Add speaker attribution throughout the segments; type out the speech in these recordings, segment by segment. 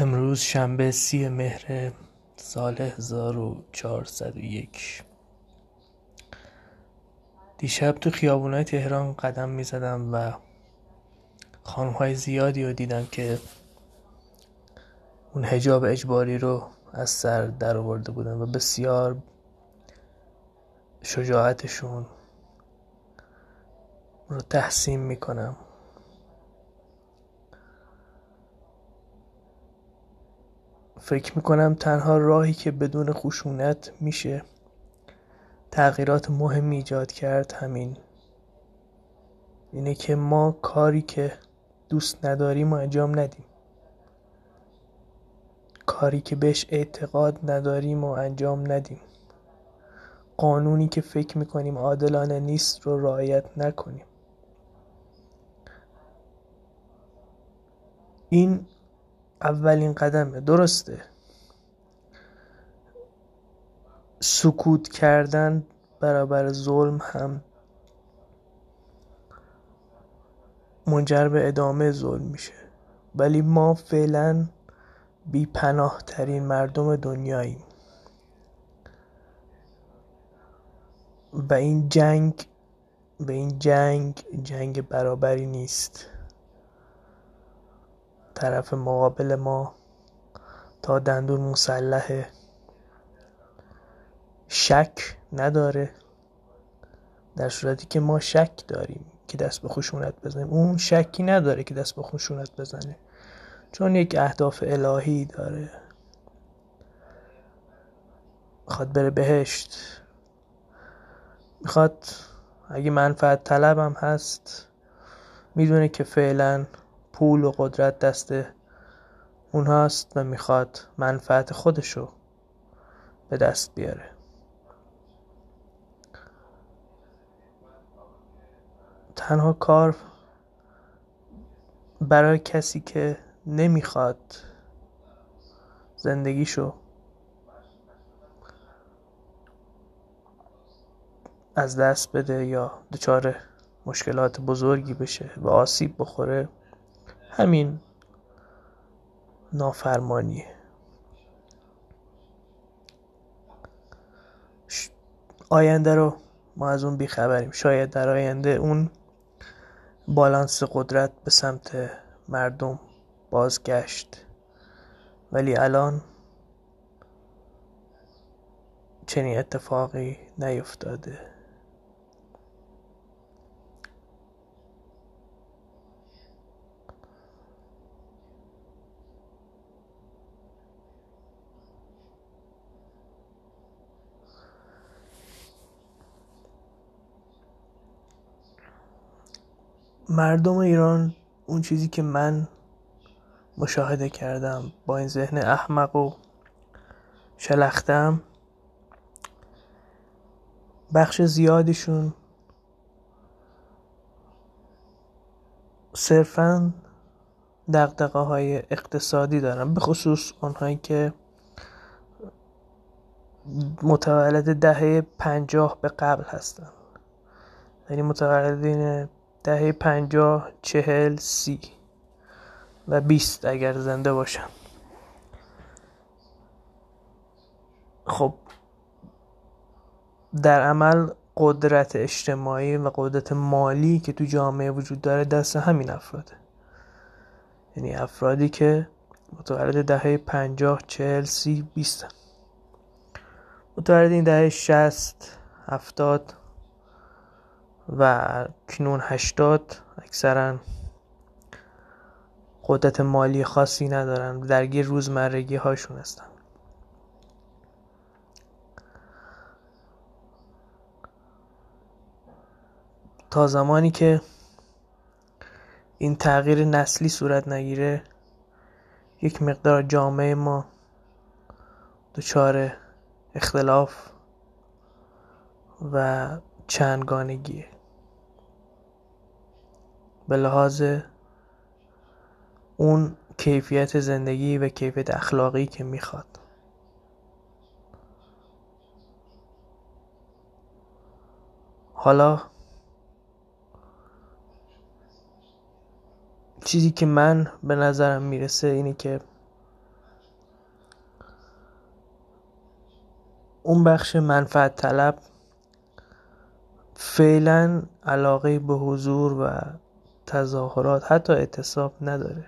Speaker 1: امروز شنبه سی مهر سال هزار و چهارصد و یک. دیشب تو خیابونای تهران قدم می زدم و خانم های زیادی رو دیدم که اون هجاب اجباری رو از سر در آورده بودن و بسیار شجاعتشون رو تحسین می‌کنم. فکر می‌کنم تنها راهی که بدون خشونت میشه تغییرات مهمی ایجاد کرد همین. اینه که ما کاری که دوست نداریم و انجام ندیم. کاری که بهش اعتقاد نداریم و انجام ندیم. قانونی که فکر می‌کنیم عادلانه نیست رو رعایت نکنیم. این اولین قدمه. درسته. سکوت کردن برابر ظلم هم منجر به ادامه ظلم میشه. ولی ما فعلا بی پناه ترین مردم دنیاییم. و این جنگ به این جنگ جنگ برابری نیست. طرف مقابل ما تا دندون مسلحه. شک نداره. در صورتی که ما شک داریم که دست به خشونت بزنیم. اون شکی نداره که دست به خشونت بزنه. چون یک اهداف الهی داره. می‌خواد بره بهشت. می‌خواد اگه منفعت طلبم هست می‌دونه که فعلا پول و قدرت دست اونهاست و می‌خواد منفعت خودشو به دست بیاره. تنها کار برای کسی که نمی‌خواد زندگیشو از دست بده یا دچار مشکلات بزرگی بشه و آسیب بخوره همین نافرمانیه. آینده رو ما از اون بیخبریم. شاید در آینده اون بالانس قدرت به سمت مردم بازگشت. ولی الان چنین اتفاقی نیفتاده. مردم ایران اون چیزی که من مشاهده کردم با این ذهن احمق و شلختم بخش زیادیشون صرفا دقدقه های اقتصادی دارن به خصوص اونهایی که متولد دهه پنجاه به قبل هستن. یعنی متولدین دهه پنجاه چهل سی و بیست اگر زنده باشم. خب در عمل قدرت اجتماعی و قدرت مالی که تو جامعه وجود داره دست همین افراده یعنی افرادی که متولد دهه پنجاه چهل سی بیستن متولد این دهه شست هفتاد و کنون هشتاد اکثرا قدرت مالی خاصی ندارن. درگیر روزمرگی هاشون هستن. تا زمانی که این تغییر نسلی صورت نگیره یک مقدار جامعه ما دچار اختلاف و چندگانگیه. به لحاظ اون کیفیت زندگی و کیفیت اخلاقی که می‌خواد. حالا چیزی که من به نظرم می‌رسه اینه که اون بخش منفعت طلب فعلا علاقه به حضور و تظاهرات حتی اعتصاب نداره.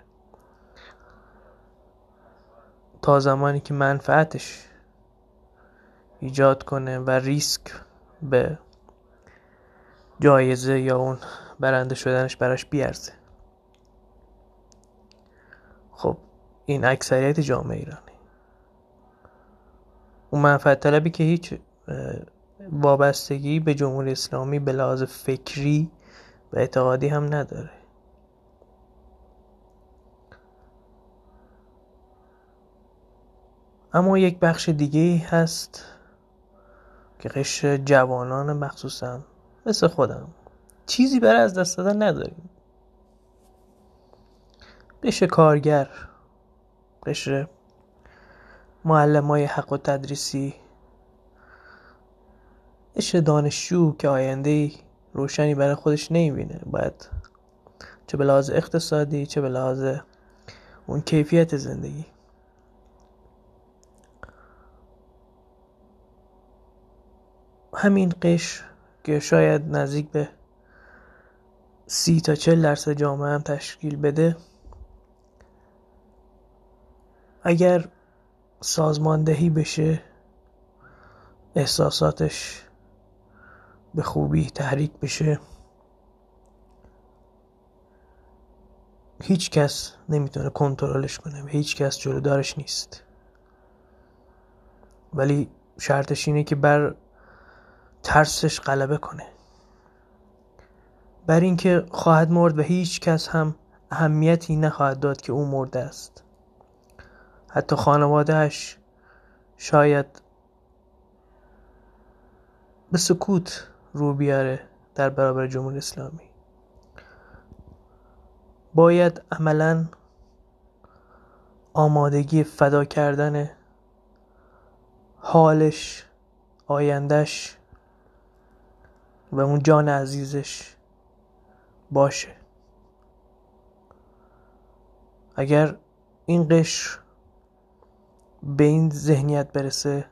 Speaker 1: تا زمانی که منفعتش ایجاد کنه و ریسک به جایزه یا اون برنده شدنش براش بیارزه. خب این اکثریت جامعه ایرانی. اون منفعت طلبی که هیچ وابستگی به جمهوری اسلامی به لحاظ فکری و اعتقادی هم نداره. اما یک بخش دیگه هست که قشر جوانان مخصوصا مثل خودم چیزی برای از دست دادن نداریم. قشر کارگر قشر معلم های حق و تدریسی قشر دانشجو که آینده روشنی برای خودش نمی‌بینه. باید چه به لحاظ اقتصادی چه به لحاظ اون کیفیت زندگی. همین قش که شاید نزدیک به سی تا چل درصد جامعه هم تشکیل بده اگر سازماندهی بشه احساساتش به خوبی تحریک بشه. هیچ کس نمی‌تونه کنترلش کنه و هیچ کس جلودارش نیست. ولی شرطش اینه که بر ترسش غلبه کنه. بر اینکه خواهد مرد و هیچ کس هم اهمیتی نخواهد داد که او مرده است. حتی خانوادهش شاید به سکوت رو بیاره در برابر جمهوری اسلامی. باید عملا آمادگی فدا کردن حالش آیندهش و اون جان عزیزش باشه. اگر این قشر به این ذهنیت برسه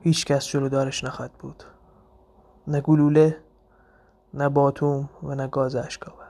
Speaker 1: هیچ کس جلودارش نخواهد بود. نه گلوله نه باتوم و نه گاز اشکاور